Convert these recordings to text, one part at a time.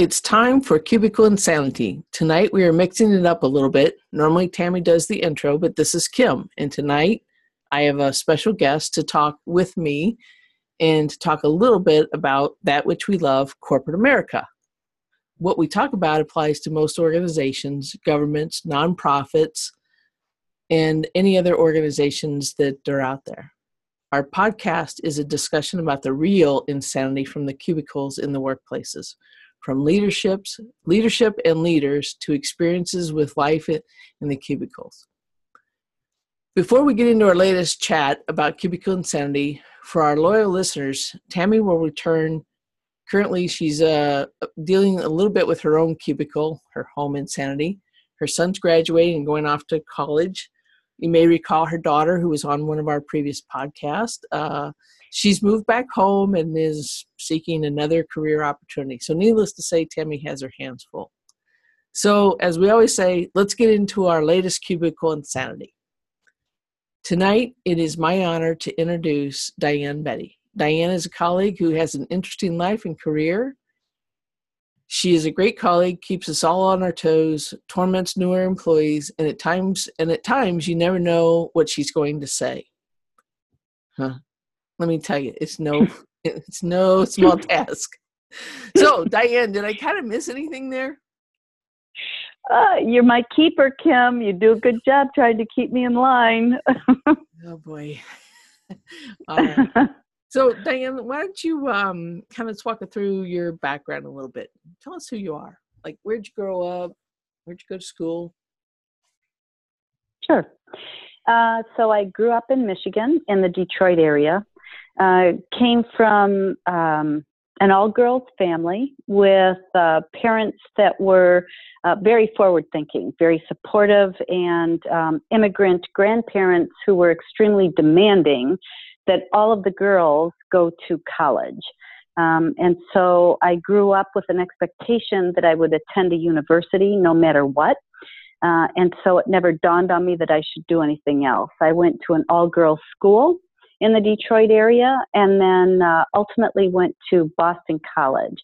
It's time for Cubicle Insanity. Tonight we are mixing it up a little bit. Normally Tammy does the intro, but this is Kim. And tonight I have a special guest to talk with me and to talk a little bit about that which we love, corporate America. What we talk about applies to most organizations, governments, nonprofits, and any other organizations that are out there. Our podcast is a discussion about the real insanity from the cubicles in the workplaces from leaderships, leadership and leaders to experiences with life in the cubicles. Before we get into our latest chat about cubicle insanity, for our loyal listeners, Tammy will return. Currently, she's uh, dealing a little bit with her own cubicle, her home insanity. Her son's graduating and going off to college. You may recall her daughter, who was on one of our previous podcasts. Uh, she's moved back home and is seeking another career opportunity. So, needless to say, Tammy has her hands full. So, as we always say, let's get into our latest cubicle insanity. Tonight, it is my honor to introduce Diane Betti. Diane is a colleague who has an interesting life and career. She is a great colleague, keeps us all on our toes, torments newer employees, and at times and at times you never know what she's going to say. Huh. Let me tell you, it's no it's no small task. So, Diane, did I kind of miss anything there? Uh, you're my keeper, Kim. You do a good job trying to keep me in line. oh boy. So, Diane, why don't you um, kind of walk us through your background a little bit? Tell us who you are. Like, where'd you grow up? Where'd you go to school? Sure. Uh, so, I grew up in Michigan in the Detroit area. Uh, came from um, an all girls family with uh, parents that were uh, very forward thinking, very supportive, and um, immigrant grandparents who were extremely demanding that all of the girls go to college. Um, and so I grew up with an expectation that I would attend a university no matter what. Uh, and so it never dawned on me that I should do anything else. I went to an all girls school in the Detroit area, and then uh, ultimately went to Boston College.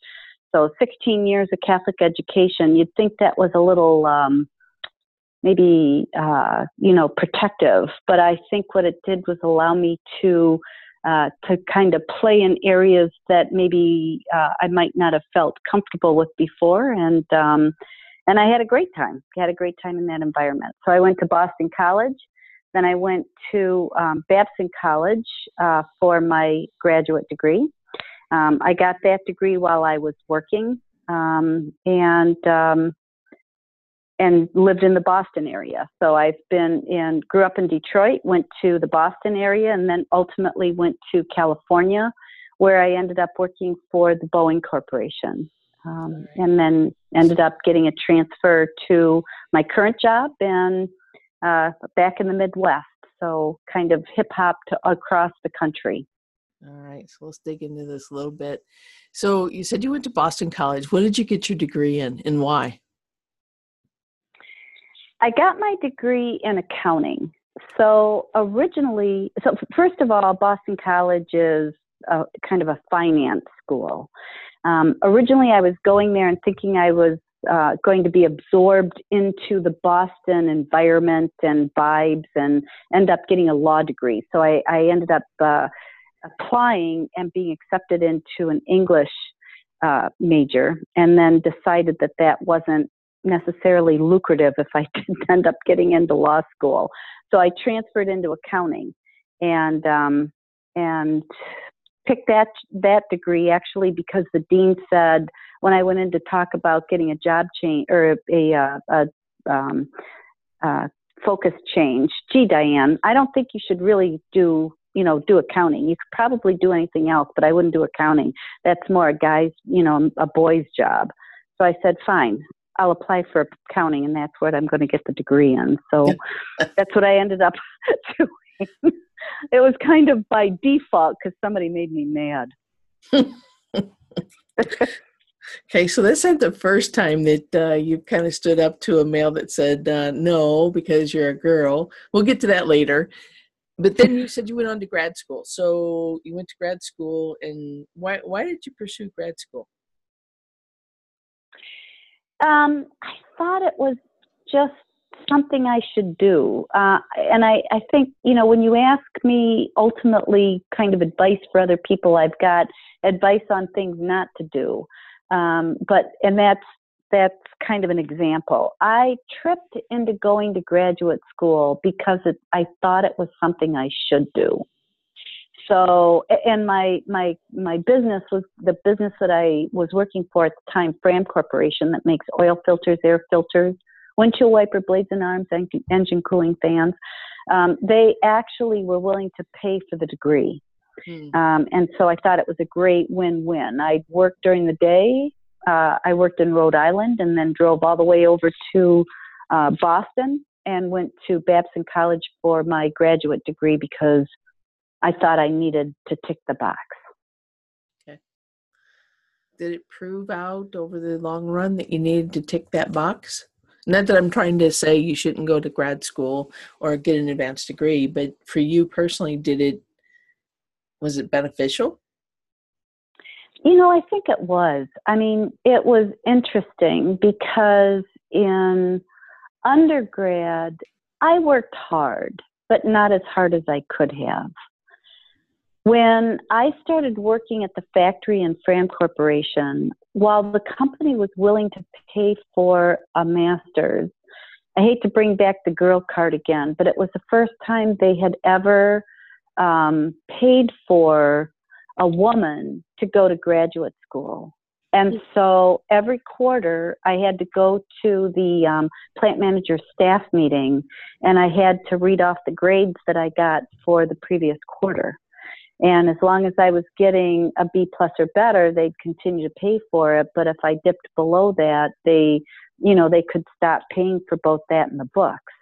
So 16 years of Catholic education. You'd think that was a little um, maybe uh, you know protective, but I think what it did was allow me to uh, to kind of play in areas that maybe uh, I might not have felt comfortable with before, and um, and I had a great time. I had a great time in that environment. So I went to Boston College. Then I went to um, Babson College uh, for my graduate degree. Um, I got that degree while I was working um, and um, and lived in the Boston area. So I've been in, grew up in Detroit, went to the Boston area, and then ultimately went to California, where I ended up working for the Boeing Corporation. Um, and then ended up getting a transfer to my current job and uh, back in the Midwest. So kind of hip hop across the country. All right, so let's dig into this a little bit. So you said you went to Boston College. What did you get your degree in, and why? I got my degree in accounting. So originally, so first of all, Boston College is a, kind of a finance school. Um, originally, I was going there and thinking I was uh, going to be absorbed into the Boston environment and vibes and end up getting a law degree. So I, I ended up uh, applying and being accepted into an English uh, major and then decided that that wasn't necessarily lucrative if I didn't end up getting into law school. So I transferred into accounting and um, and picked that that degree actually because the dean said when I went in to talk about getting a job change or a, a, a um, uh, focus change, gee, Diane, I don't think you should really do you know do accounting. You could probably do anything else, but I wouldn't do accounting. That's more a guy's you know a boy's job. So I said, fine, I'll apply for accounting, and that's what I'm going to get the degree in. So that's what I ended up doing. It was kind of by default because somebody made me mad. okay, so this isn't the first time that uh, you've kind of stood up to a male that said uh, no because you're a girl. We'll get to that later. But then you said you went on to grad school. So you went to grad school, and why why did you pursue grad school? Um, I thought it was just something I should do. Uh, and I, I think, you know, when you ask me ultimately kind of advice for other people, I've got advice on things not to do. Um, but, and that's, that's kind of an example. I tripped into going to graduate school because it, I thought it was something I should do. So, and my my my business was the business that I was working for at the time, Fram Corporation, that makes oil filters, air filters, windshield wiper blades and arms, engine cooling fans. Um, they actually were willing to pay for the degree. Hmm. Um, and so I thought it was a great win-win. I worked during the day. Uh, I worked in Rhode Island and then drove all the way over to uh, Boston and went to Babson College for my graduate degree because I thought I needed to tick the box. Okay. Did it prove out over the long run that you needed to tick that box? Not that I'm trying to say you shouldn't go to grad school or get an advanced degree, but for you personally, did it was it beneficial? You know, I think it was. I mean, it was interesting because in undergrad, I worked hard, but not as hard as I could have. When I started working at the factory in Fram Corporation, while the company was willing to pay for a master's, I hate to bring back the girl card again, but it was the first time they had ever um, paid for a woman to go to graduate school. And mm. so every quarter, I had to go to the um, plant manager staff meeting and I had to read off the grades that I got for the previous quarter. And as long as I was getting a B plus or better, they'd continue to pay for it. But if I dipped below that, they, you know, they could stop paying for both that and the books.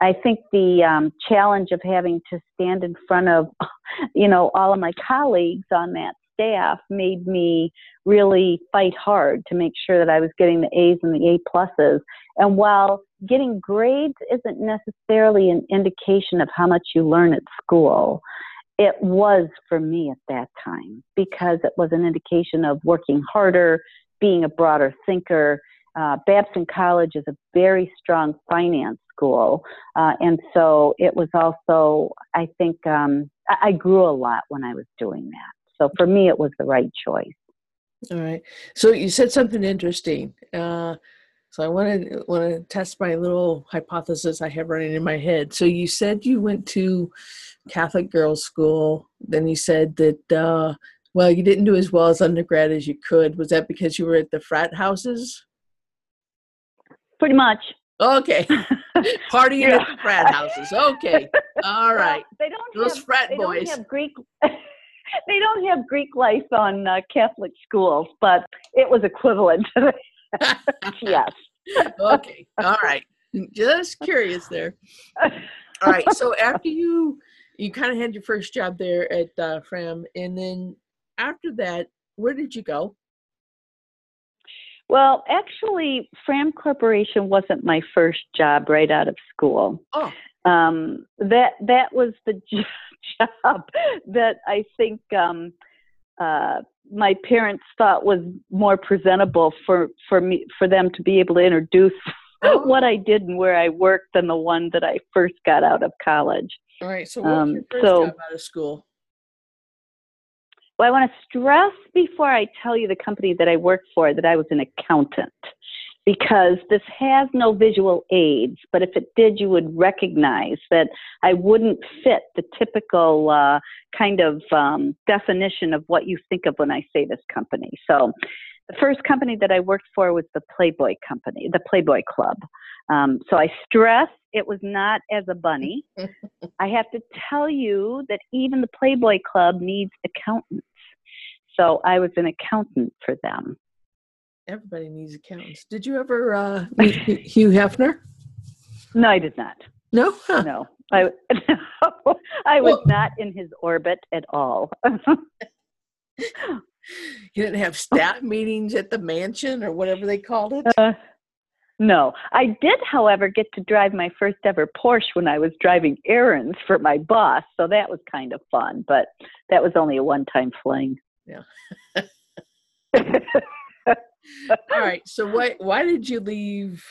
I think the um, challenge of having to stand in front of, you know, all of my colleagues on that staff made me really fight hard to make sure that I was getting the A's and the A pluses. And while getting grades isn't necessarily an indication of how much you learn at school, it was for me at that time because it was an indication of working harder, being a broader thinker. Uh, Babson College is a very strong finance school, uh, and so it was also, I think, um, I, I grew a lot when I was doing that. So for me, it was the right choice. All right. So you said something interesting. Uh, so I want to want to test my little hypothesis I have running in my head. So you said you went to Catholic girls' school. Then you said that, uh, well, you didn't do as well as undergrad as you could. Was that because you were at the frat houses? Pretty much. Okay. Partying yeah. at the frat houses. Okay. All right. Well, they don't Those have, frat they boys. Don't have Greek. they don't have Greek life on uh, Catholic schools, but it was equivalent to. yes. okay. All right. Just curious there. All right. So after you you kind of had your first job there at uh, Fram, and then after that, where did you go? Well, actually, Fram Corporation wasn't my first job right out of school. Oh. Um, that that was the job that I think um, uh, my parents thought was more presentable for for me for them to be able to introduce what I did and where I worked than the one that I first got out of college. All right. So, what um, your first so, job out of school? Well, I want to stress before I tell you the company that I worked for that I was an accountant because this has no visual aids, but if it did, you would recognize that I wouldn't fit the typical uh, kind of um, definition of what you think of when I say this company. So, the first company that I worked for was the Playboy Company, the Playboy Club. Um, so I stress it was not as a bunny. I have to tell you that even the Playboy Club needs accountants. So I was an accountant for them. Everybody needs accountants. Did you ever uh, meet Hugh Hefner? No, I did not. No, huh. no, I no, I was well, not in his orbit at all. you didn't have staff meetings at the mansion or whatever they called it? Uh, no. I did, however, get to drive my first ever Porsche when I was driving errands for my boss. So that was kind of fun, but that was only a one time fling. Yeah. All right. So why why did you leave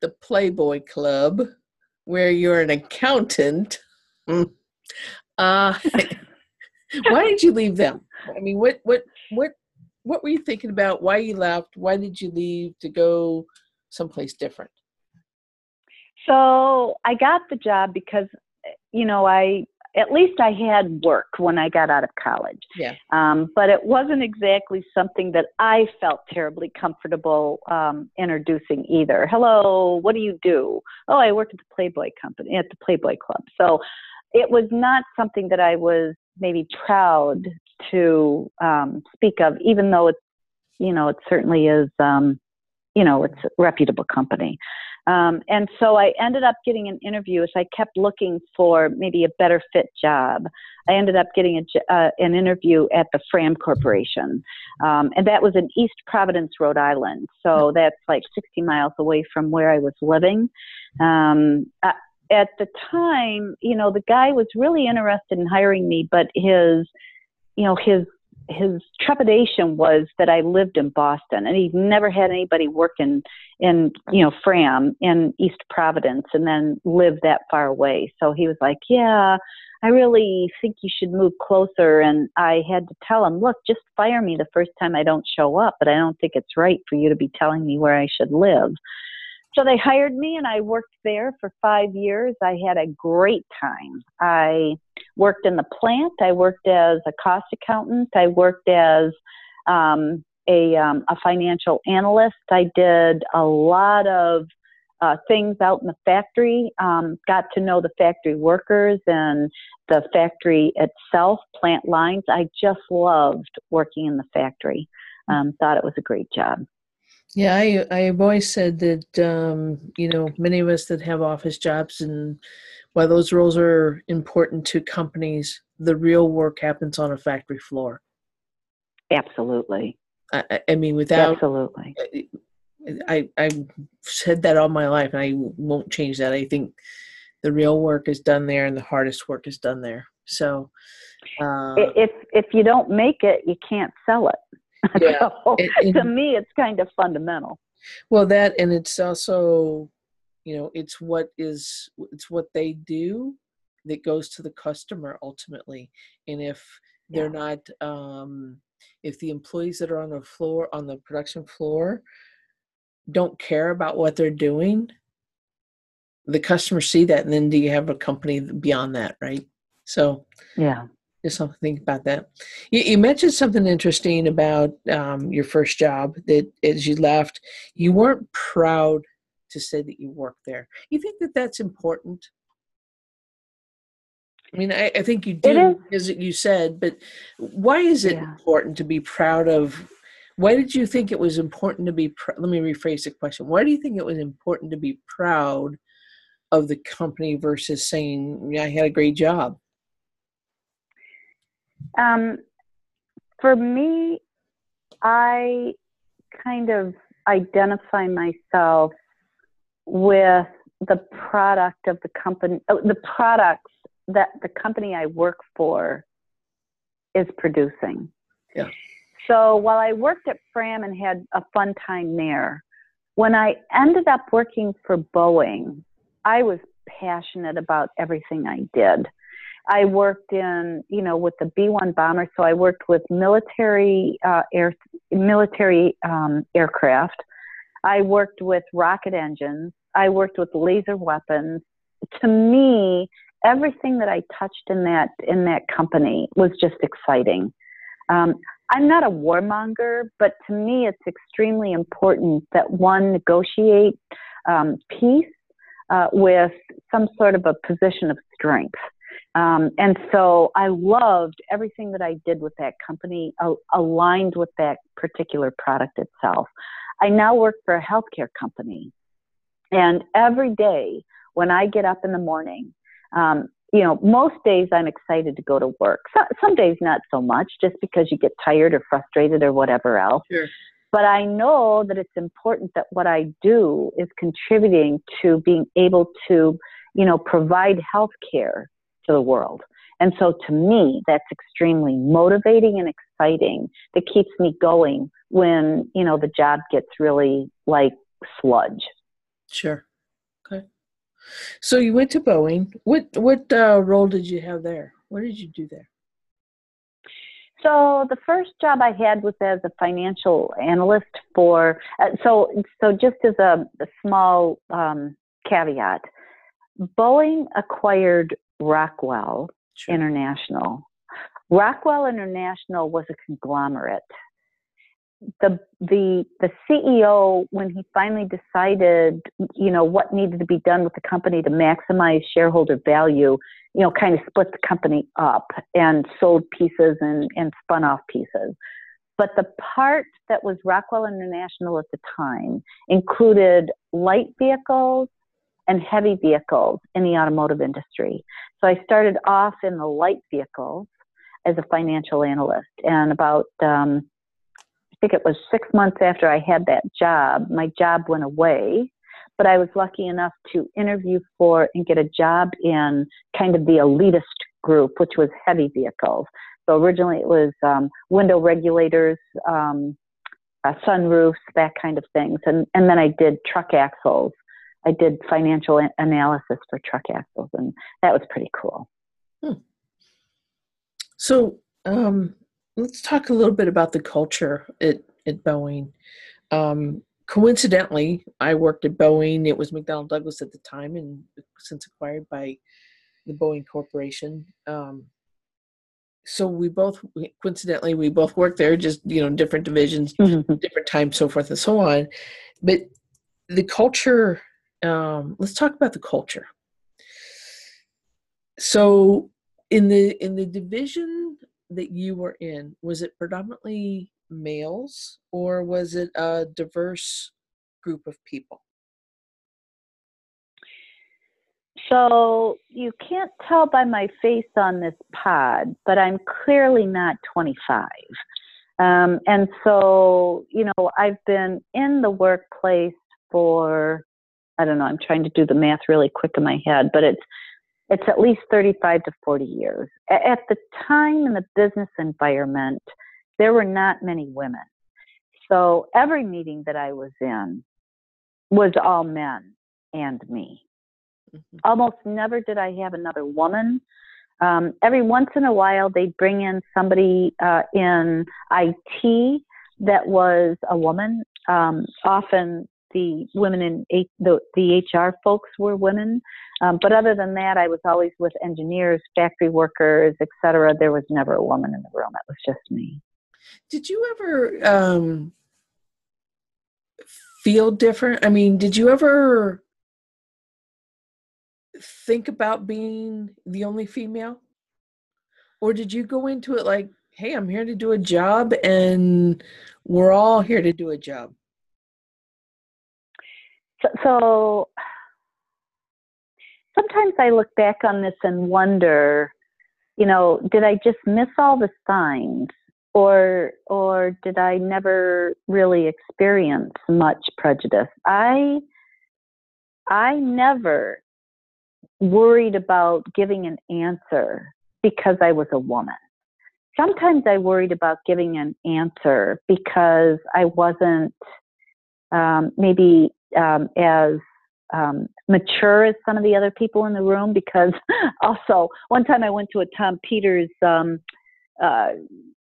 the Playboy Club, where you're an accountant? Mm. Uh, why did you leave them? I mean, what what what what were you thinking about? Why you left? Why did you leave to go someplace different? So I got the job because, you know, I at least I had work when I got out of college. Yeah. Um, but it wasn't exactly something that I felt terribly comfortable um, introducing either. Hello, what do you do? Oh, I work at the Playboy company, at the Playboy Club. So it was not something that I was maybe proud to um, speak of, even though it's, you know, it certainly is, um, you know, it's a reputable company. Um, and so I ended up getting an interview as I kept looking for maybe a better fit job. I ended up getting a, uh, an interview at the Fram Corporation. Um, and that was in East Providence, Rhode Island. So that's like 60 miles away from where I was living. Um, at the time, you know, the guy was really interested in hiring me, but his, you know, his his trepidation was that I lived in Boston and he'd never had anybody work in, in, you know, Fram in East Providence and then live that far away. So he was like, yeah, I really think you should move closer. And I had to tell him, look, just fire me the first time I don't show up, but I don't think it's right for you to be telling me where I should live. So they hired me and I worked there for five years. I had a great time. I worked in the plant. I worked as a cost accountant. I worked as um, a, um, a financial analyst. I did a lot of uh, things out in the factory, um, got to know the factory workers and the factory itself, plant lines. I just loved working in the factory. Um, thought it was a great job. Yeah, I I've always said that um, you know many of us that have office jobs and while those roles are important to companies, the real work happens on a factory floor. Absolutely. I, I mean, without absolutely, I I've said that all my life, and I won't change that. I think the real work is done there, and the hardest work is done there. So, uh, if if you don't make it, you can't sell it. Yeah. so, to me, it's kind of fundamental. Well, that and it's also, you know, it's what is it's what they do that goes to the customer ultimately. And if they're yeah. not, um, if the employees that are on the floor on the production floor don't care about what they're doing, the customers see that, and then do you have a company beyond that, right? So yeah, just something to think about that. You, you mentioned something interesting about um, your first job that as you left, you weren't proud to say that you worked there. You think that that's important? I mean, I, I think you do, as you said, but why is it yeah. important to be proud of? Why did you think it was important to be? Pr- Let me rephrase the question. Why do you think it was important to be proud of the company versus saying, "Yeah, I had a great job"? Um, for me, I kind of identify myself with the product of the company, oh, the products that the company I work for is producing. Yeah. So while I worked at Fram and had a fun time there, when I ended up working for Boeing, I was passionate about everything I did. I worked in, you know, with the B-1 bomber, so I worked with military uh, air, military um, aircraft. I worked with rocket engines. I worked with laser weapons. To me, everything that I touched in that in that company was just exciting. Um, I'm not a warmonger, but to me, it's extremely important that one negotiate um, peace uh, with some sort of a position of strength. Um, and so I loved everything that I did with that company uh, aligned with that particular product itself. I now work for a healthcare company. And every day when I get up in the morning, um, you know, most days I'm excited to go to work. So, some days not so much, just because you get tired or frustrated or whatever else. Sure. But I know that it's important that what I do is contributing to being able to, you know, provide health care to the world. And so to me, that's extremely motivating and exciting that keeps me going when you know the job gets really like sludge. Sure. Okay. So you went to Boeing. What what uh, role did you have there? What did you do there? So the first job I had was as a financial analyst for. Uh, so so just as a, a small um, caveat, Boeing acquired Rockwell sure. International. Rockwell International was a conglomerate the the the CEO when he finally decided you know what needed to be done with the company to maximize shareholder value you know kind of split the company up and sold pieces and and spun off pieces but the part that was Rockwell International at the time included light vehicles and heavy vehicles in the automotive industry so I started off in the light vehicles as a financial analyst and about um, I think it was six months after I had that job, my job went away. But I was lucky enough to interview for and get a job in kind of the elitist group, which was heavy vehicles. So originally it was um, window regulators, um, uh, sunroofs, that kind of things. And, and then I did truck axles. I did financial analysis for truck axles, and that was pretty cool. Hmm. So, um, let's talk a little bit about the culture at, at Boeing. Um, coincidentally, I worked at Boeing. It was McDonnell Douglas at the time, and since acquired by the Boeing Corporation. Um, so we both coincidentally we both worked there, just you know different divisions, mm-hmm. different times, so forth and so on. But the culture. Um, let's talk about the culture. So in the in the division that you were in, was it predominantly males or was it a diverse group of people? So you can't tell by my face on this pod, but I'm clearly not 25. Um, and so, you know, I've been in the workplace for, I don't know, I'm trying to do the math really quick in my head, but it's it's at least 35 to 40 years. At the time in the business environment, there were not many women. So every meeting that I was in was all men and me. Mm-hmm. Almost never did I have another woman. Um, every once in a while, they'd bring in somebody uh, in IT that was a woman. Um, often the women in the, the HR folks were women. Um, but other than that, I was always with engineers, factory workers, etc. There was never a woman in the room. It was just me. Did you ever um, feel different? I mean, did you ever think about being the only female? Or did you go into it like, hey, I'm here to do a job and we're all here to do a job? So, so sometimes I look back on this and wonder, you know, did I just miss all the signs? Or, or did I never really experience much prejudice? I, I never worried about giving an answer because I was a woman. Sometimes I worried about giving an answer because I wasn't um, maybe um, as um, mature as some of the other people in the room because also one time I went to a Tom Peters um, uh,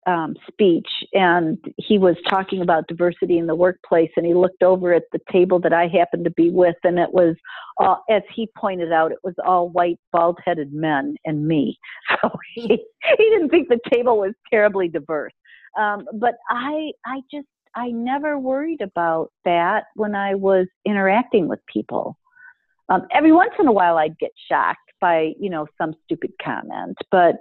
um, speech and he was talking about diversity in the workplace and he looked over at the table that I happened to be with and it was uh, as he pointed out it was all white bald headed men and me. So he, he didn't think the table was terribly diverse. Um, but I I just I never worried about that when I was interacting with people. Um, every once in a while, I'd get shocked by, you know, some stupid comment, but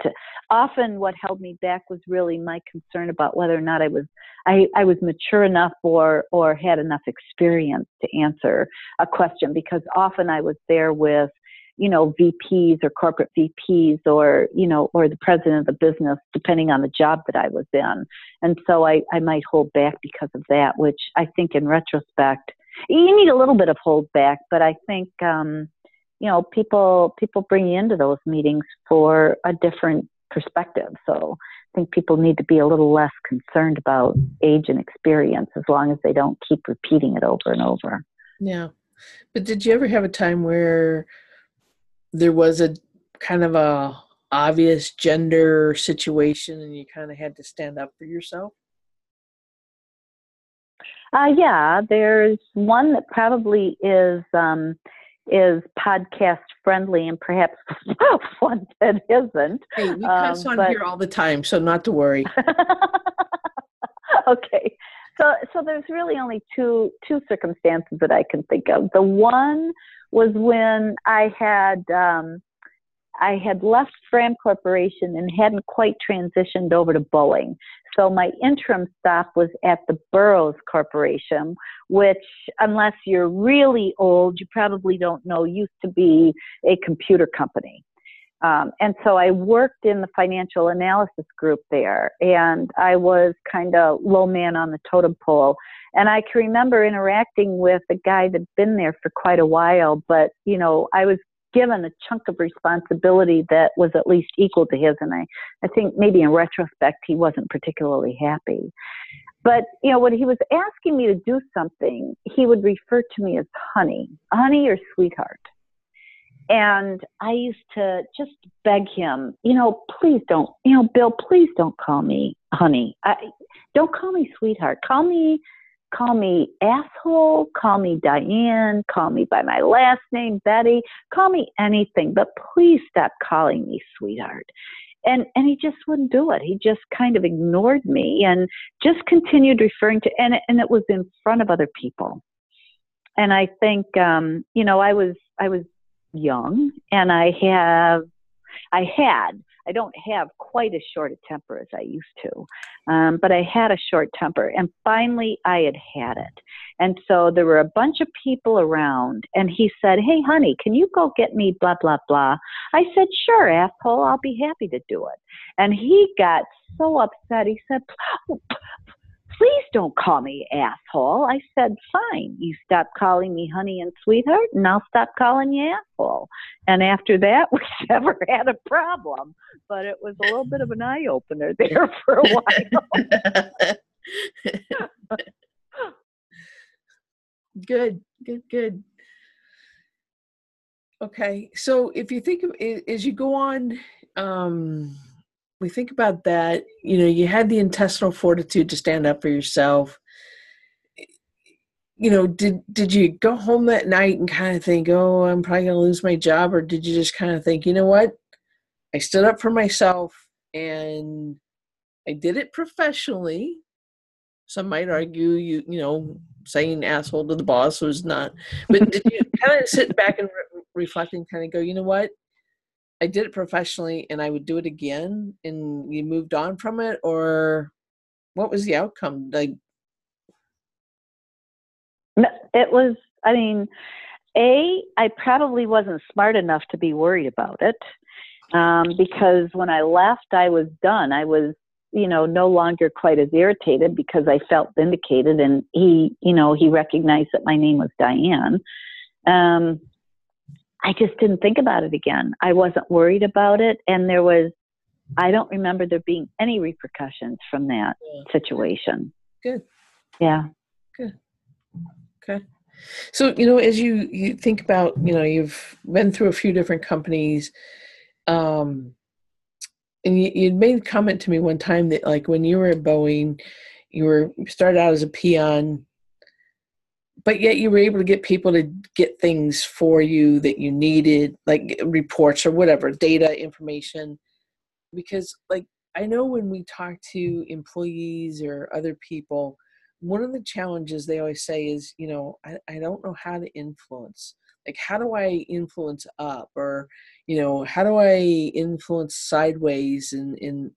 often what held me back was really my concern about whether or not I was, I, I was mature enough or, or had enough experience to answer a question because often I was there with you know, VPs or corporate VPs or, you know, or the president of the business, depending on the job that I was in. And so I, I might hold back because of that, which I think in retrospect, you need a little bit of hold back, but I think, um, you know, people, people bring you into those meetings for a different perspective. So I think people need to be a little less concerned about age and experience as long as they don't keep repeating it over and over. Yeah. But did you ever have a time where there was a kind of a obvious gender situation and you kind of had to stand up for yourself? Uh, yeah, there's one that probably is um, is podcast friendly and perhaps one that isn't. Hey, we cuss um, on but... here all the time, so not to worry. okay. So so there's really only two two circumstances that I can think of. The one was when I had um, I had left Fram Corporation and hadn't quite transitioned over to Boeing. So my interim stop was at the Burroughs Corporation, which, unless you're really old, you probably don't know, used to be a computer company. Um, and so I worked in the financial analysis group there, and I was kind of low man on the totem pole. And I can remember interacting with a guy that'd been there for quite a while, but you know, I was given a chunk of responsibility that was at least equal to his. And I, I think maybe in retrospect, he wasn't particularly happy. But, you know, when he was asking me to do something, he would refer to me as honey, honey or sweetheart. And I used to just beg him, you know, please don't, you know, Bill, please don't call me honey. I, don't call me sweetheart. Call me call me asshole, call me Diane, call me by my last name, Betti, call me anything, but please stop calling me sweetheart. And and he just wouldn't do it. He just kind of ignored me and just continued referring to and and it was in front of other people. And I think um, you know, I was I was young and I have I had I don't have quite as short a temper as I used to, um, but I had a short temper. And finally, I had had it. And so there were a bunch of people around, and he said, Hey, honey, can you go get me blah, blah, blah? I said, Sure, asshole, I'll be happy to do it. And he got so upset. He said, please don't call me asshole. I said, fine. You stop calling me honey and sweetheart, and I'll stop calling you asshole. And after that, we never had a problem. But it was a little bit of an eye opener there for a while. good, good, good. Okay, so if you think of as you go on, um, we think about that, you know, you had the intestinal fortitude to stand up for yourself. You know, did did you go home that night and kind of think, "Oh, I'm probably going to lose my job," or did you just kind of think, "You know what? I stood up for myself and I did it professionally." Some might argue, you you know, saying asshole to the boss was not. But did you kind of sit back and re- reflect and kind of go, "You know what? I did it professionally and I would do it again and you moved on from it or what was the outcome? Like it was I mean, A, I probably wasn't smart enough to be worried about it. Um, because when I left I was done. I was you know no longer quite as irritated because I felt vindicated and he you know he recognized that my name was Diane. Um, I just didn't think about it again. I wasn't worried about it. And there was, I don't remember there being any repercussions from that yeah. situation. Good. Yeah. Good. Okay. So, you know, as you, you think about, you know, you've been through a few different companies, um, and you, you made a comment to me one time that like when you were at Boeing, you were started out as a peon but yet you were able to get people to get things for you that you needed like reports or whatever data information. Because like i know when we talk to employees or other people one of the challenges they always say is you know i, I don't know how to influence. Like how do i influence up? or you know how do i influence sideways and and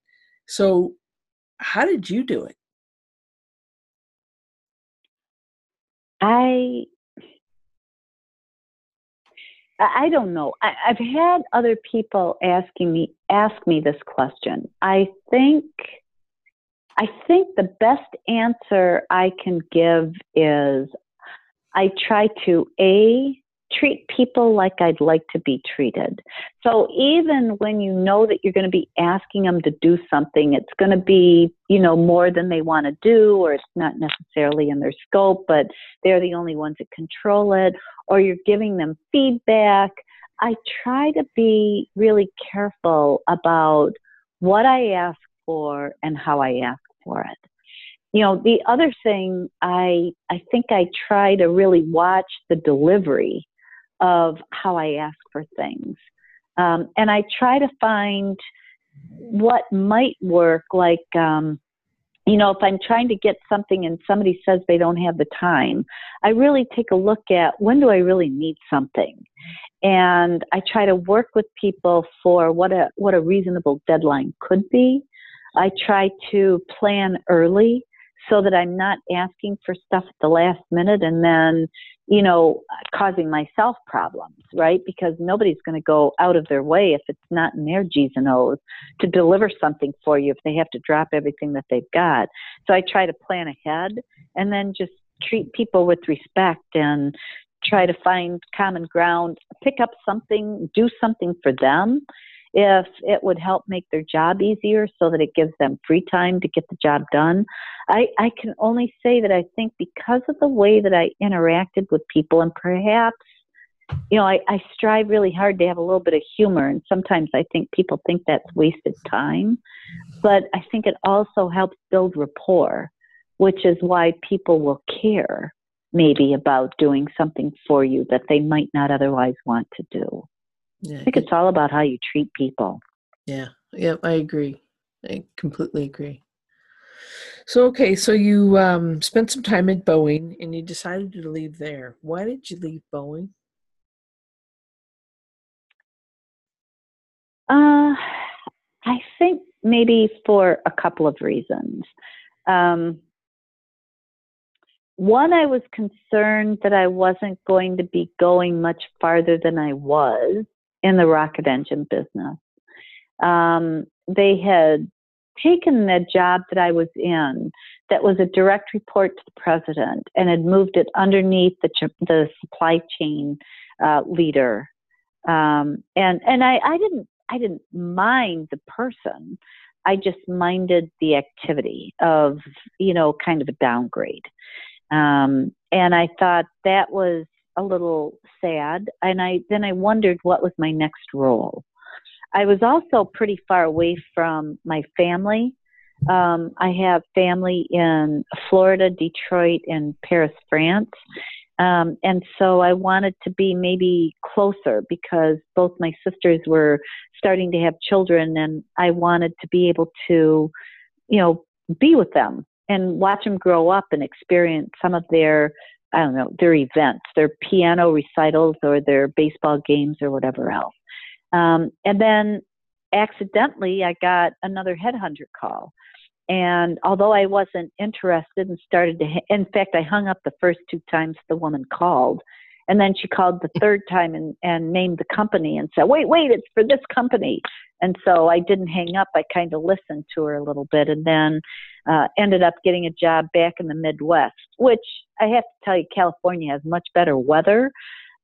so how did you do it I I don't know. I, have had other people asking me ask me this question. I think I think the best answer I can give is I try to a treat people like I'd like to be treated. So even when you know that you're going to be asking them to do something, it's going to be, you know, more than they want to do, or it's not necessarily in their scope, but they're the only ones that control it, or you're giving them feedback. I try to be really careful about what I ask for and how I ask for it you know the other thing i i think i try to really watch the delivery of how i ask for things. Um, and i try to find what might work like um, you know if i'm trying to get something and somebody says they don't have the time i really take a look at when do i really need something? And i try to work with people for what a what a reasonable deadline could be. I try to plan early so that I'm not asking for stuff at the last minute and then, you know, causing myself problems, right? Because nobody's going to go out of their way if it's not in their G's and O's to deliver something for you if they have to drop everything that they've got. So I try to plan ahead and then just treat people with respect and try to find common ground, pick up something, do something for them if it would help make their job easier so that it gives them free time to get the job done. I, I can only say that I think because of the way that I interacted with people and perhaps you know, I, I strive really hard to have a little bit of humor, and sometimes I think people think that's wasted time. But I think it also helps build rapport, which is why people will care maybe about doing something for you that they might not otherwise want to do. Yeah, I think it's all about how you treat people. Yeah, yeah, I agree. I completely agree. So okay, so you um, spent some time at Boeing and you decided to leave there. Why did you leave Boeing? Uh, I think maybe for a couple of reasons. Um, one, I was concerned that I wasn't going to be going much farther than I was in the rocket engine business. Um, they had taken the job that I was in, that was a direct report to the president, and had moved it underneath the the supply chain uh, leader. Um, and and I, I didn't I didn't mind the person. I just minded the activity of you know kind of a downgrade. Um, and I thought that was a little sad and I then I wondered what was my next role. I was also pretty far away from my family. Um, I have family in Florida, Detroit, and Paris, France. Um, and so I wanted to be maybe closer because both my sisters were starting to have children, and I wanted to be able to, you know, be with them and watch them grow up and experience some of their I don't know, their events, their piano recitals or their baseball games or whatever else. Um, and then accidentally, I got another headhunter call. And although I wasn't interested and started to, in fact, I hung up the first two times the woman called. And then she called the third time and, and named the company and said, wait, wait, it's for this company. And so I didn't hang up. I kind of listened to her a little bit and then uh, ended up getting a job back in the Midwest, which I have to tell you, California has much better weather.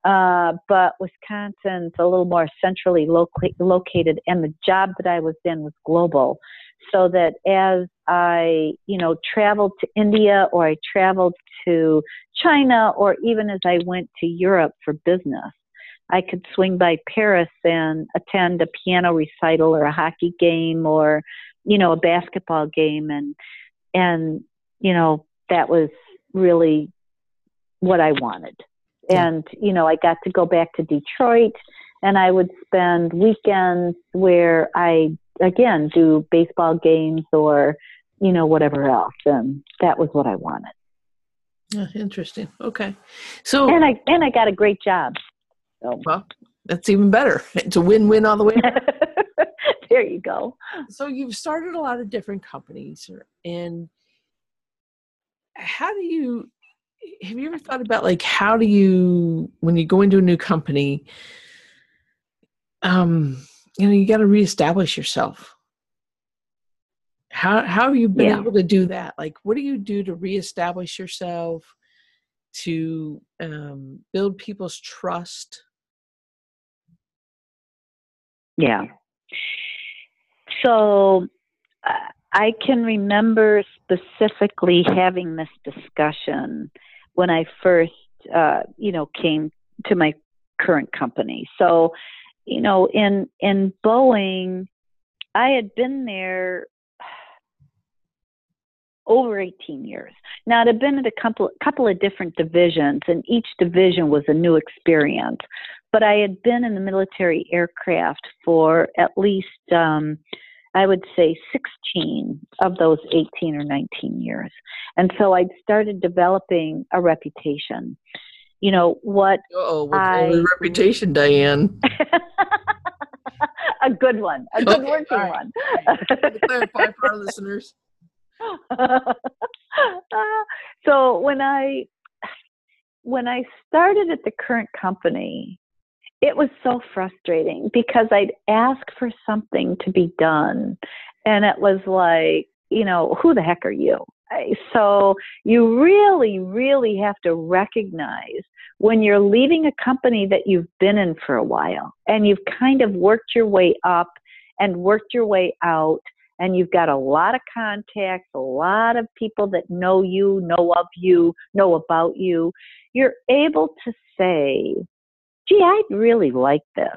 Uh, but Wisconsin's a little more centrally loca- located, and the job that I was in was global. So that as I, you know, traveled to India or I traveled to China or even as I went to Europe for business, I could swing by Paris and attend a piano recital or a hockey game or, you know, a basketball game and and you know, that was really what I wanted. Yeah. And, you know, I got to go back to Detroit and I would spend weekends where I again do baseball games or, you know, whatever else. And that was what I wanted. Yeah, interesting. Okay. So And I and I got a great job. So. Well, that's even better. It's a win-win all the way. there you go. So you've started a lot of different companies, and how do you? Have you ever thought about like how do you when you go into a new company? Um, you know, you got to reestablish yourself. How how have you been yeah. able to do that? Like, what do you do to reestablish yourself? to um, build people's trust? Yeah. So uh, I can remember specifically having this discussion when I first, uh, you know, came to my current company. So, you know, in in Boeing, I had been there over 18 years. Now, I'd been at a couple, couple of different divisions, and each division was a new experience. But I had been in the military aircraft for at least, um, I would say, 16 of those 18 or 19 years. And so I'd started developing a reputation. You know, what oh, I, reputation, Diane? a good one, a good okay, working right. one. clarify for our listeners. so when I when I started at the current company, it was so frustrating because I'd ask for something to be done, and it was like, you know, who the heck are you? So you really, really have to recognize when you're leaving a company that you've been in for a while and you've kind of worked your way up and worked your way out and you've got a lot of contacts, a lot of people that know you, know of you, know about you, you're able to say, gee, I'd really like this.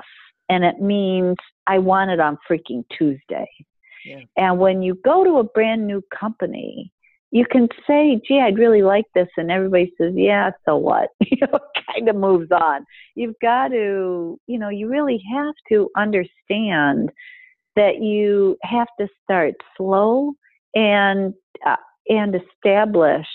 And it means I want it on freaking Tuesday. Yeah. And when you go to a brand new company, you can say, gee, I'd really like this. And everybody says, yeah, so what? you know, kind of moves on. You've got to, you know, you really have to understand that you have to start slow and uh, and establish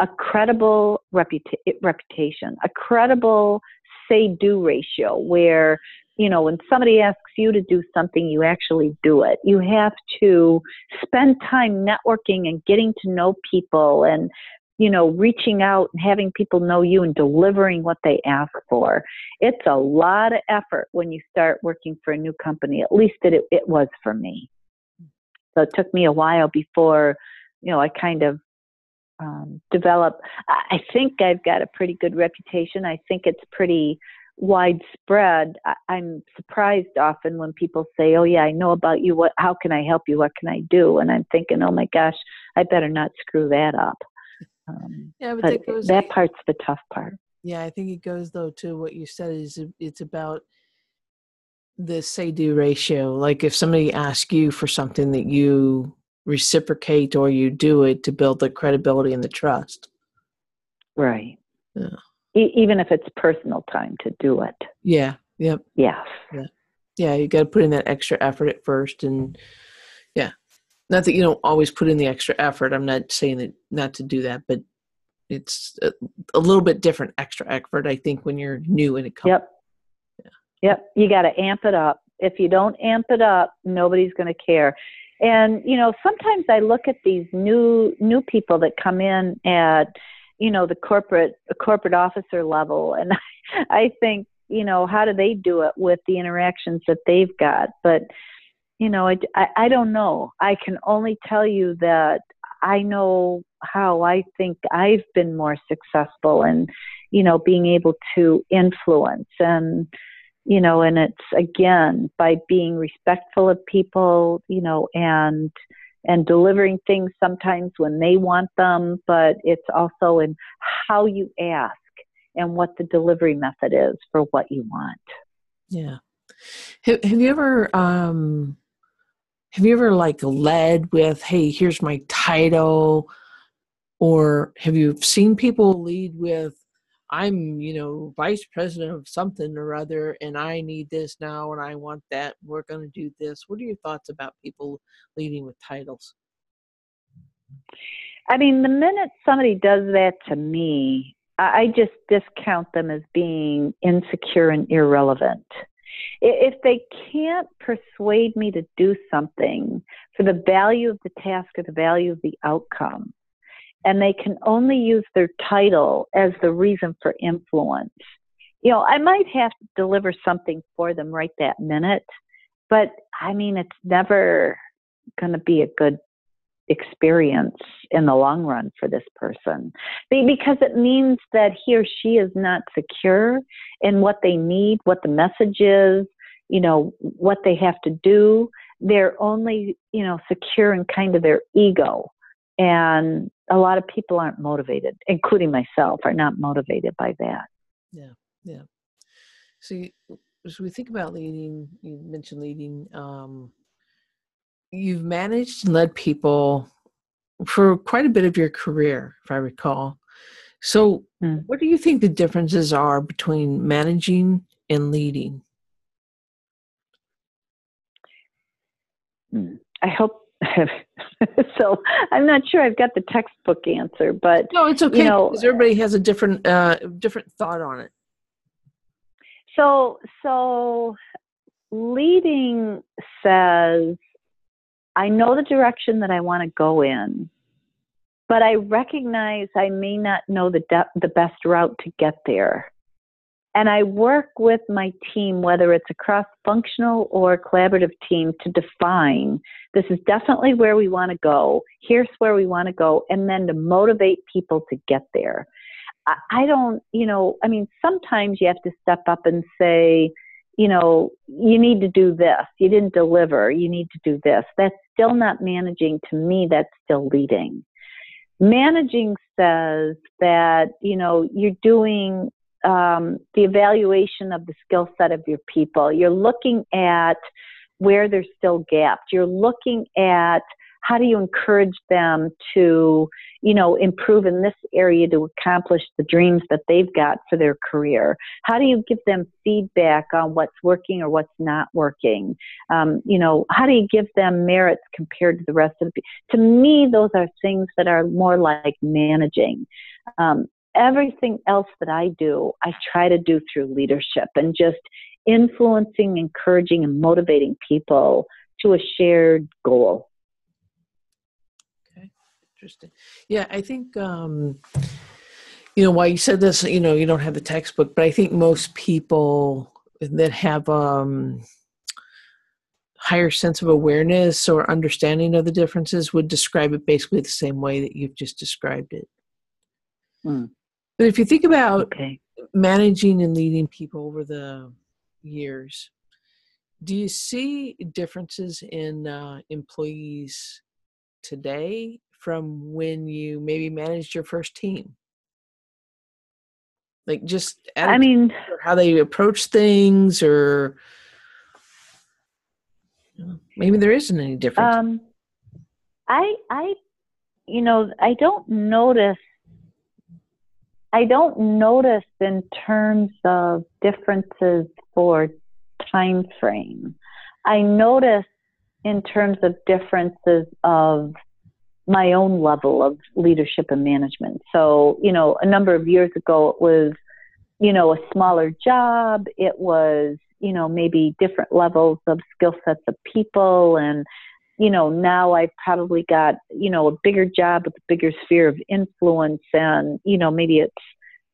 a credible reputa- reputation, a credible say do ratio where you know when somebody asks you to do something you actually do it. You have to spend time networking and getting to know people and you know, reaching out and having people know you and delivering what they ask for. It's a lot of effort when you start working for a new company. At least it, it was for me. So it took me a while before, you know, I kind of um, develop. I think I've got a pretty good reputation. I think it's pretty widespread. I, I'm surprised often when people say, "Oh yeah, I know about you. What? How can I help you? What can I do?" And I'm thinking, "Oh my gosh, I better not screw that up." Um, yeah, but, but that, goes, that part's the tough part. Yeah, I think it goes though to what you said is it's about the say do ratio. Like if somebody asks you for something that you reciprocate or you do it to build the credibility and the trust. Right. Yeah. E- even if it's personal time to do it. Yeah. Yep. Yes. Yeah. Yeah. You got to put in that extra effort at first and not that you don't always put in the extra effort i'm not saying that not to do that but it's a, a little bit different extra effort i think when you're new and it comes yep. Yeah. yep you got to amp it up. If you don't amp it up nobody's going to care. And you know sometimes i look at these new new people that come in at you know the corporate corporate officer level and i think you know how do they do it with the interactions that they've got? But you know, I, I, I don't know. I can only tell you that I know how I think I've been more successful in, you know, being able to influence and, you know, and it's again by being respectful of people, you know, and and delivering things sometimes when they want them, but it's also in how you ask and what the delivery method is for what you want. Yeah. Have, have you ever um have you ever like led with hey here's my title or have you seen people lead with i'm you know vice president of something or other and i need this now and i want that we're going to do this. What are your thoughts about people leading with titles? I mean the minute somebody does that to me i just discount them as being insecure and irrelevant if they can't persuade me to do something for the value of the task or the value of the outcome, and they can only use their title as the reason for influence, you know, I might have to deliver something for them right that minute, but I mean, it's never going to be a good experience in the long run for this person because it means that he or she is not secure in what they need, what the message is, you know, what they have to do. They're only, you know, secure in kind of their ego. And a lot of people aren't motivated, including myself, are not motivated by that. Yeah, yeah. So, as we think about leading, you mentioned leading. Um, you've managed and led people for quite a bit of your career, if I recall. So, mm. what do you think the differences are between managing and leading? Hmm. I hope so. I'm not sure I've got the textbook answer, but no, it's okay. You know, because everybody has a different uh, different thought on it. So, so leading says I know the direction that I want to go in, but I recognize I may not know the de- the best route to get there. And I work with my team, whether it's a cross functional or collaborative team, to define this is definitely where we want to go. Here's where we want to go. And then to motivate people to get there. I, I don't, you know, I mean, sometimes you have to step up and say, you know, you need to do this. You didn't deliver. You need to do this. That's still not managing. To me, that's still leading. Managing says that, you know, you're doing um, the evaluation of the skill set of your people. You're looking at where there's still gaps. You're looking at how do you encourage them to, you know, improve in this area to accomplish the dreams that they've got for their career? How do you give them feedback on what's working or what's not working? Um, you know, how do you give them merits compared to the rest of the? To me, those are things that are more like managing. Um, everything else that I do, I try to do through leadership and just influencing, encouraging, and motivating people to a shared goal. Interesting. Yeah, I think, um, you know, why you said this, you know, you don't have the textbook, but I think most people that have um, higher sense of awareness or understanding of the differences would describe it basically the same way that you've just described it. Hmm. But if you think about okay. managing and leading people over the years, do you see differences in uh, employees today from when you maybe managed your first team? Like just I mean how they approach things or maybe there isn't any difference. Um, I I you know, I don't notice I don't notice in terms of differences for time frame. I notice in terms of differences of my own level of leadership and management. So, you know, a number of years ago it was, you know, a smaller job. It was, you know, maybe different levels of skill sets of people and you know, now I've probably got, you know, a bigger job with a bigger sphere of influence and, you know, maybe it's,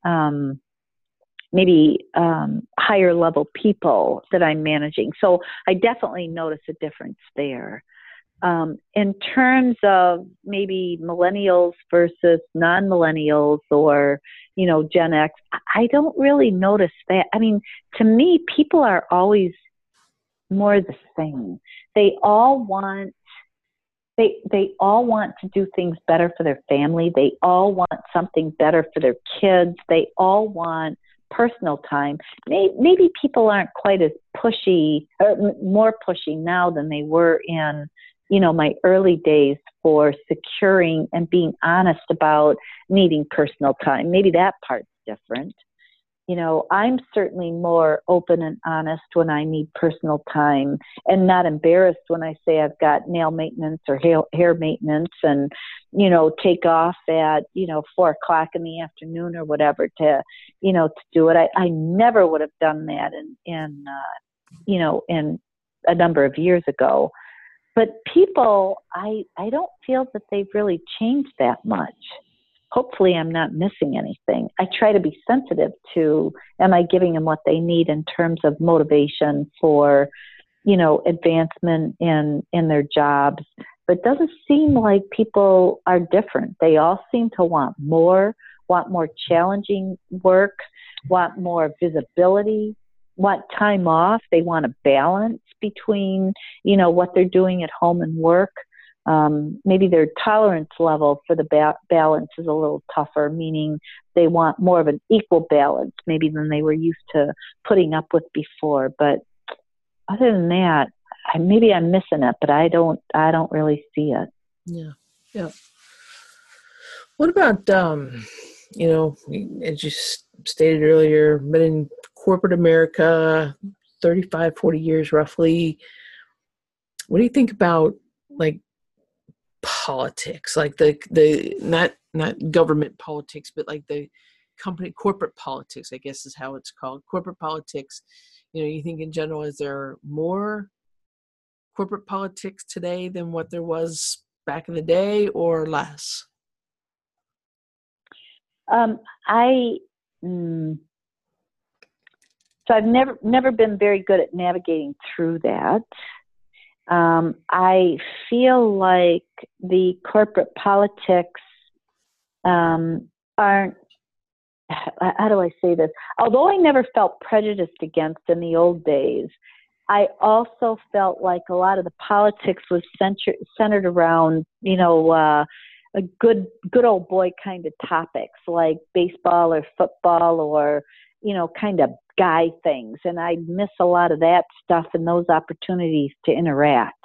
um, maybe um, higher level people that I'm managing. So I definitely notice a difference there. Um, in terms of maybe millennials versus non-millennials or you know Gen X, I don't really notice that. I mean, to me, people are always more the same. They all want they they all want to do things better for their family. They all want something better for their kids. They all want personal time. Maybe, maybe people aren't quite as pushy or more pushy now than they were in you know my early days for securing and being honest about needing personal time. Maybe that part's different you know, I'm certainly more open and honest when I need personal time and not embarrassed when I say I've got nail maintenance or hair, maintenance and, you know, take off at, you know, four o'clock in the afternoon or whatever to, you know, to do it. I, I never would have done that in, in, uh, you know, in a number of years ago. But people, I, I don't feel that they've really changed that much hopefully I'm not missing anything. I try to be sensitive to am I giving them what they need in terms of motivation for, you know, advancement in in their jobs. but it doesn't seem like people are different. They all seem to want more, want more challenging work, want more visibility, want time off. They want a balance between, you know, what they're doing at home and work. Um, maybe their tolerance level for the ba- balance is a little tougher, meaning they want more of an equal balance, maybe than they were used to putting up with before. But other than that, I, maybe I'm missing it, but I don't, I don't really see it. Yeah, yeah. What about, um, you know, as you stated earlier, been in corporate America 35, 40 years roughly. What do you think about like politics, like the the not not government politics, but like the company corporate politics? I guess is how it's called. Corporate politics. You know, you think in general, is there more corporate politics today than what there was back in the day, or less? Um, I. Mm, so I've never never been very good at navigating through that. Um, I feel like the corporate politics um, aren't. How do I say this? Although I never felt prejudiced against in the old days, I also felt like a lot of the politics was centered centered around, you know, uh, a good good old boy kind of topics like baseball or football or you know kind of guy things, and I miss a lot of that stuff and those opportunities to interact.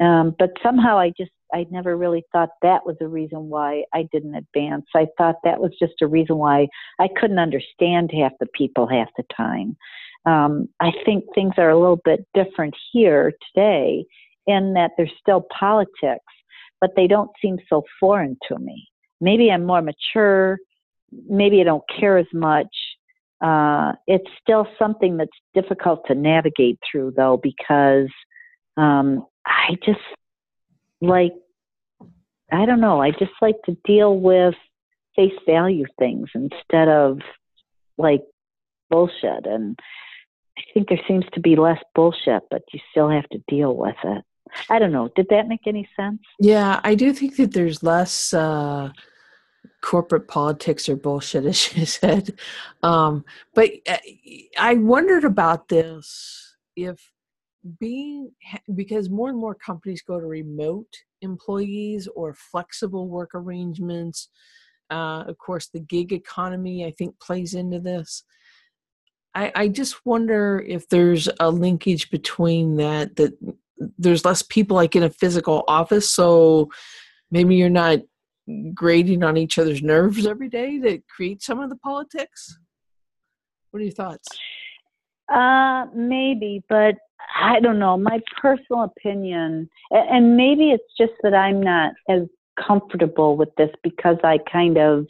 Um, but somehow I just I never really thought that was a reason why I didn't advance. I thought that was just a reason why I couldn't understand half the people half the time. Um, I think things are a little bit different here today in that there's still politics, but they don't seem so foreign to me. Maybe I'm more mature. Maybe I don't care as much uh, it's still something that's difficult to navigate through, though, because um, I just like, I don't know, I just like to deal with face value things instead of like bullshit. And I think there seems to be less bullshit, but you still have to deal with it. I don't know. Did that make any sense? Yeah, I do think that there's less. Uh corporate politics or bullshit, as you said. Um, but uh, I wondered about this if being because more and more companies go to remote employees or flexible work arrangements. Uh, of course, the gig economy I think plays into this. I, I just wonder if there's a linkage between that that there's less people like in a physical office, so maybe you're not grading on each other's nerves every day that create some of the politics? What are your thoughts? Uh, maybe, but I don't know. My personal opinion, and maybe it's just that I'm not as comfortable with this because I kind of,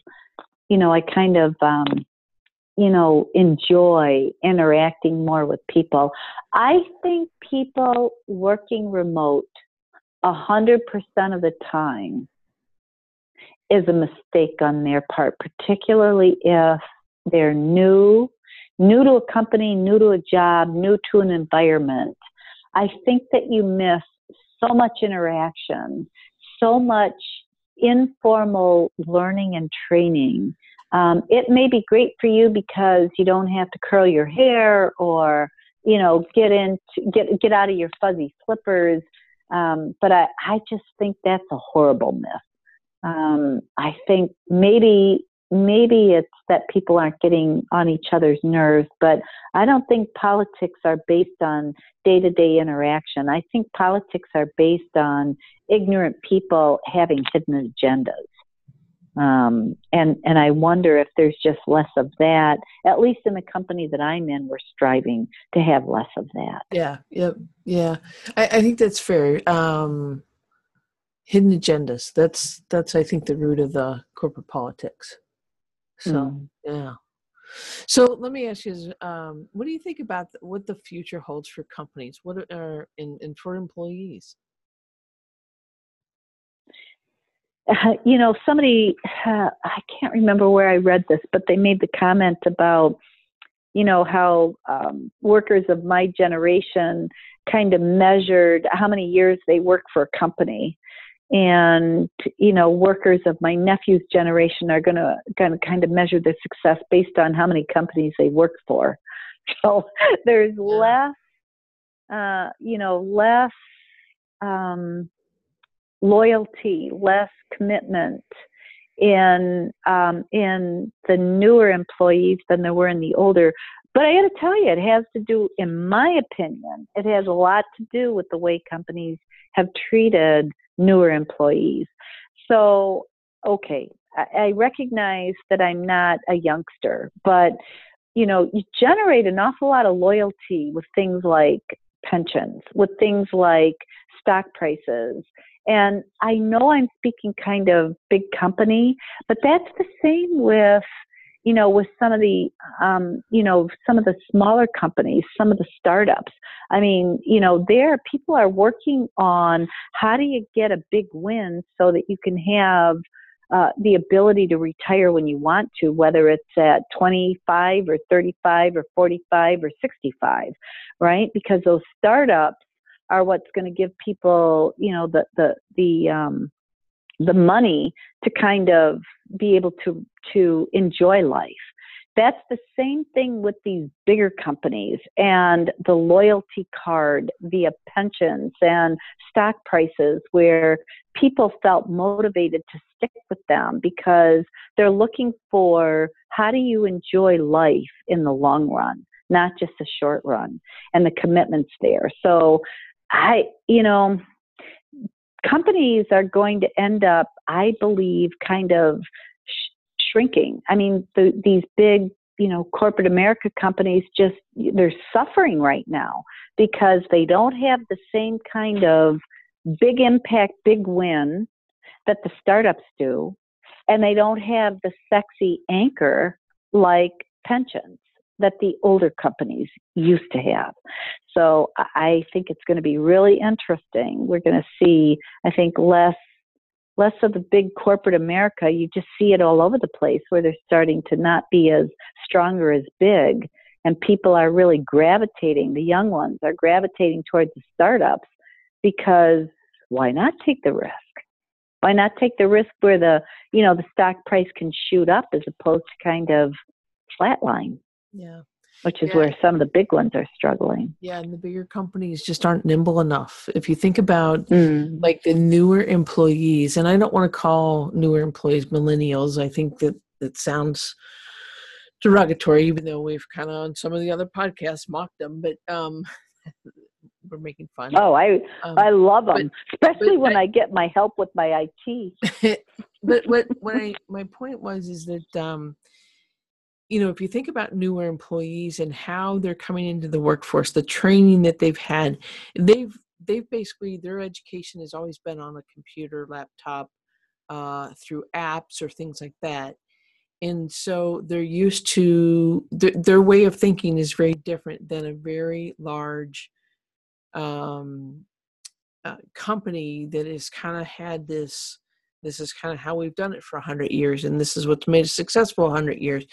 you know, I kind of, um, you know, enjoy interacting more with people. I think people working remote a hundred percent of the time is a mistake on their part, particularly if they're new, new to a company, new to a job, new to an environment. I think that you miss so much interaction, so much informal learning and training. Um, it may be great for you because you don't have to curl your hair or you know get into get get out of your fuzzy slippers. Um, but I, I just think that's a horrible myth um, I think maybe maybe it's that people aren't getting on each other's nerves, but I don't think politics are based on day to day interaction. I think politics are based on ignorant people having hidden agendas. Um, and and I wonder if there's just less of that. At least in the company that I'm in, we're striving to have less of that. Yeah, yep, yeah. I, I think that's fair. Um, hidden agendas. That's that's I think the root of the corporate politics. So mm. yeah. So let me ask you: um, What do you think about what the future holds for companies? What are and, and for employees? Uh, you know, somebody uh, I can't remember where I read this, but they made the comment about you know how um, workers of my generation kind of measured how many years they work for a company. And you know workers of my nephew's generation are going to going to kind of measure their success based on how many companies they work for. So there's less uh, you know less um, loyalty less commitment in um, in the newer employees than there were in the older but I got to tell you, it has to do, in my opinion, it has a lot to do with the way companies have treated newer employees. So, okay, I, I recognize that I'm not a youngster, but you know, you generate an awful lot of loyalty with things like pensions, with things like stock prices. And I know I'm speaking kind of big company, but that's the same with you know, with some of the, um, you know, some of the smaller companies, some of the startups. I mean, you know, there people are working on how do you get a big win so that you can have uh, the ability to retire when you want to, whether it's at 25 or 35 or 45 or 65, right? Because those startups are what's going to give people, you know, the the the um, the money to kind of be able to to enjoy life. That's the same thing with these bigger companies and the loyalty card via pensions and stock prices, where people felt motivated to stick with them because they're looking for how do you enjoy life in the long run, not just the short run, and the commitments there. So, I, you know, companies are going to end up, I believe, kind of sh- shrinking. I mean, the, these big, you know, corporate America companies just, they're suffering right now because they don't have the same kind of big impact, big win that the startups do. And they don't have the sexy anchor like pensions that the older companies used to have. So I think it's going to be really interesting. We're going to see, I think, less less of the big corporate America. You just see it all over the place where they're starting to not be as strong or as big, and people are really gravitating. The young ones are gravitating towards the startups because why not take the risk? Why not take the risk where the you know the stock price can shoot up as opposed to kind of flatline? Yeah. Which is yeah. where some of the big ones are struggling. Yeah, and the bigger companies just aren't nimble enough. If you think about mm. like the newer employees, and I don't want to call newer employees millennials, I think that that sounds derogatory, even though we've kind of on some of the other podcasts mocked them, but um, we're making fun. Oh, I um, I love them, but, especially but when I, I, get my help with my IT. but what what I my point was is that um, you know, if you think about newer employees and how they're coming into the workforce, the training that they've had, they've they've basically their education has always been on a computer, laptop, uh, through apps or things like that, and so they're used to th- their way of thinking is very different than a very large um, uh, company that has kind of had this this is kind of how we've done it for 100 years and this is what's made us successful 100 years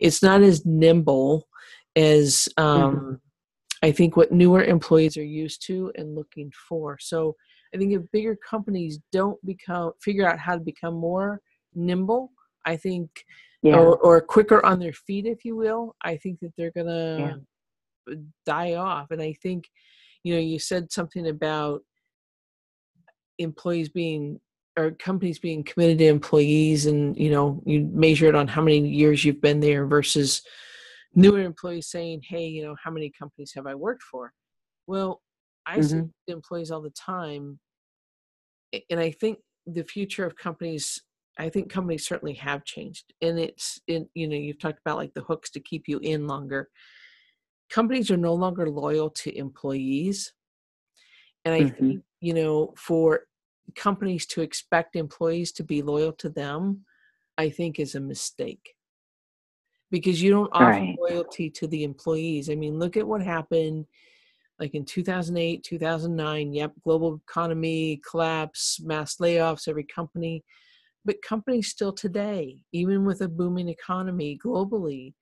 it's not as nimble as um, mm-hmm. i think what newer employees are used to and looking for so i think if bigger companies don't become figure out how to become more nimble i think yeah. or, or quicker on their feet if you will i think that they're gonna yeah. die off and i think you know you said something about employees being or companies being committed to employees and you know you measure it on how many years you've been there versus newer employees saying hey you know how many companies have i worked for well i mm-hmm. see employees all the time and i think the future of companies i think companies certainly have changed and it's in you know you've talked about like the hooks to keep you in longer companies are no longer loyal to employees and i mm-hmm. think you know for companies to expect employees to be loyal to them, I think is a mistake. Because you don't offer right. loyalty to the employees. I mean, look at what happened like in 2008, 2009. Yep, global economy collapse, mass layoffs, every company. But companies still today, even with a booming economy globally,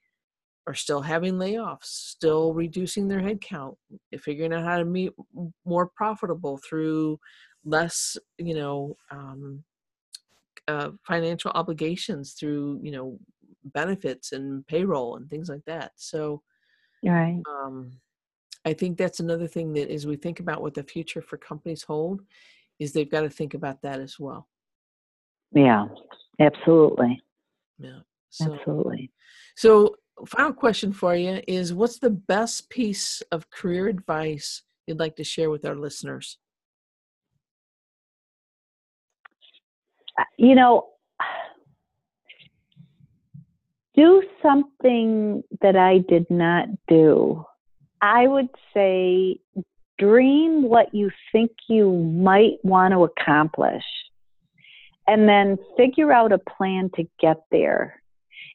are still having layoffs, still reducing their headcount, figuring out how to be more profitable through less, you know, um, uh, financial obligations through, you know, benefits and payroll and things like that. So, right. Um, I think that's another thing that as we think about what the future for companies hold, is they've got to think about that as well. Yeah, absolutely. Yeah, so, absolutely. So, final question for you is: What's the best piece of career advice you'd like to share with our listeners? You know, do something that I did not do. I would say dream what you think you might want to accomplish and then figure out a plan to get there.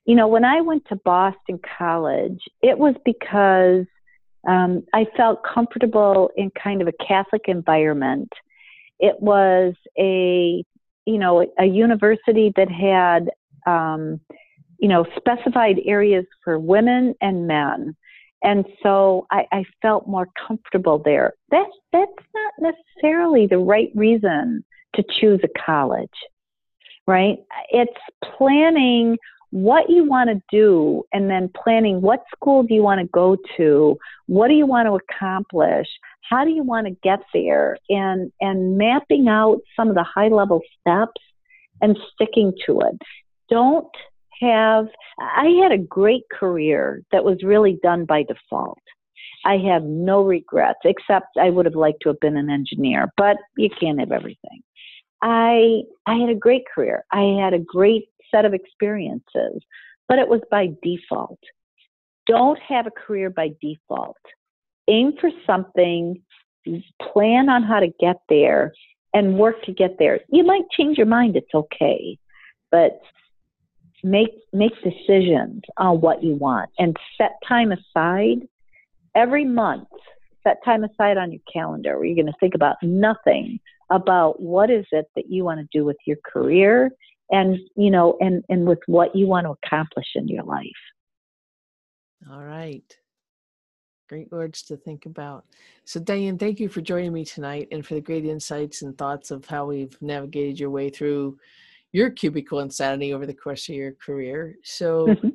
You know, when I went to Boston College, it was because um, I felt comfortable in kind of a Catholic environment. It was a, you know, a university that had um, you know, specified areas for women and men. And so I, I felt more comfortable there. That, that's not necessarily the right reason to choose a college, right? It's planning what you want to do and then planning what school do you want to go to what do you want to accomplish how do you want to get there and and mapping out some of the high level steps and sticking to it don't have, I had a great career that was really done by default. I have no regrets, except I would have liked to have been an engineer, but you can't have everything. I, I had a great career. I had a great set of experiences, but it was by default. Don't have a career by default. Aim for something, plan on how to get there, and work to get there. You might change your mind, it's okay. But make make decisions on what you want and set time aside every month set time aside on your calendar where you're going to think about nothing about what is it that you want to do with your career and you know and and with what you want to accomplish in your life all right great words to think about so diane thank you for joining me tonight and for the great insights and thoughts of how we've navigated your way through your cubicle insanity over the course of your career. So mm-hmm.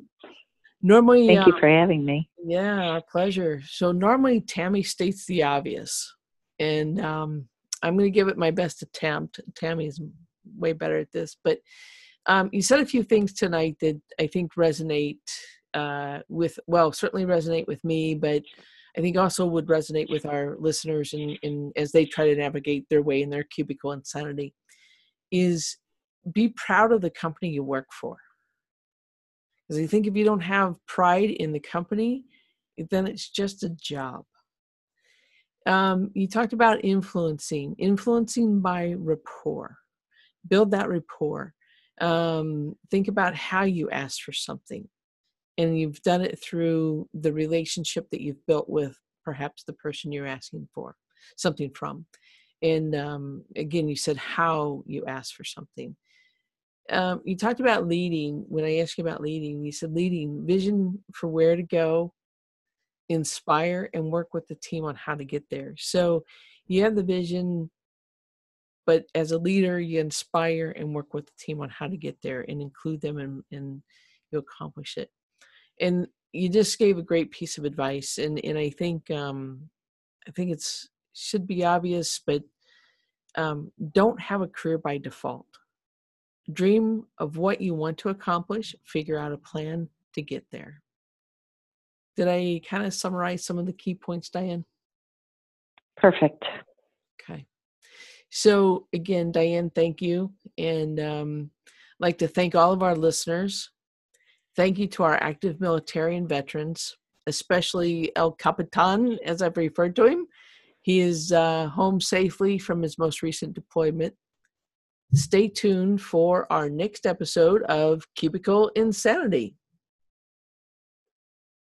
normally, thank um, you for having me. Yeah, our pleasure. So normally, Tammy states the obvious, and um, I'm going to give it my best attempt. Tammy's way better at this, but um, you said a few things tonight that I think resonate uh, with, well, certainly resonate with me, but I think also would resonate with our listeners and in, in, as they try to navigate their way in their cubicle insanity. Is be proud of the company you work for. Because I think if you don't have pride in the company, then it's just a job. Um, you talked about influencing, influencing by rapport. Build that rapport. Um, think about how you ask for something. And you've done it through the relationship that you've built with perhaps the person you're asking for something from. And um, again, you said how you ask for something um, you talked about leading. When I asked you about leading, you said leading vision for where to go, inspire, and work with the team on how to get there. So you have the vision, but as a leader, you inspire and work with the team on how to get there and include them and, and you accomplish it. And you just gave a great piece of advice, and and I think um, I think it's should be obvious, but um, don't have a career by default dream of what you want to accomplish, figure out a plan to get there. Did I kind of summarize some of the key points, Diane? Perfect. Okay. So, again, Diane, thank you. And um, I'd like to thank all of our listeners. Thank you to our active military and veterans, especially El Capitan, as I've referred to him. He is uh, home safely from his most recent deployment. Stay tuned for our next episode of Cubicle Insanity.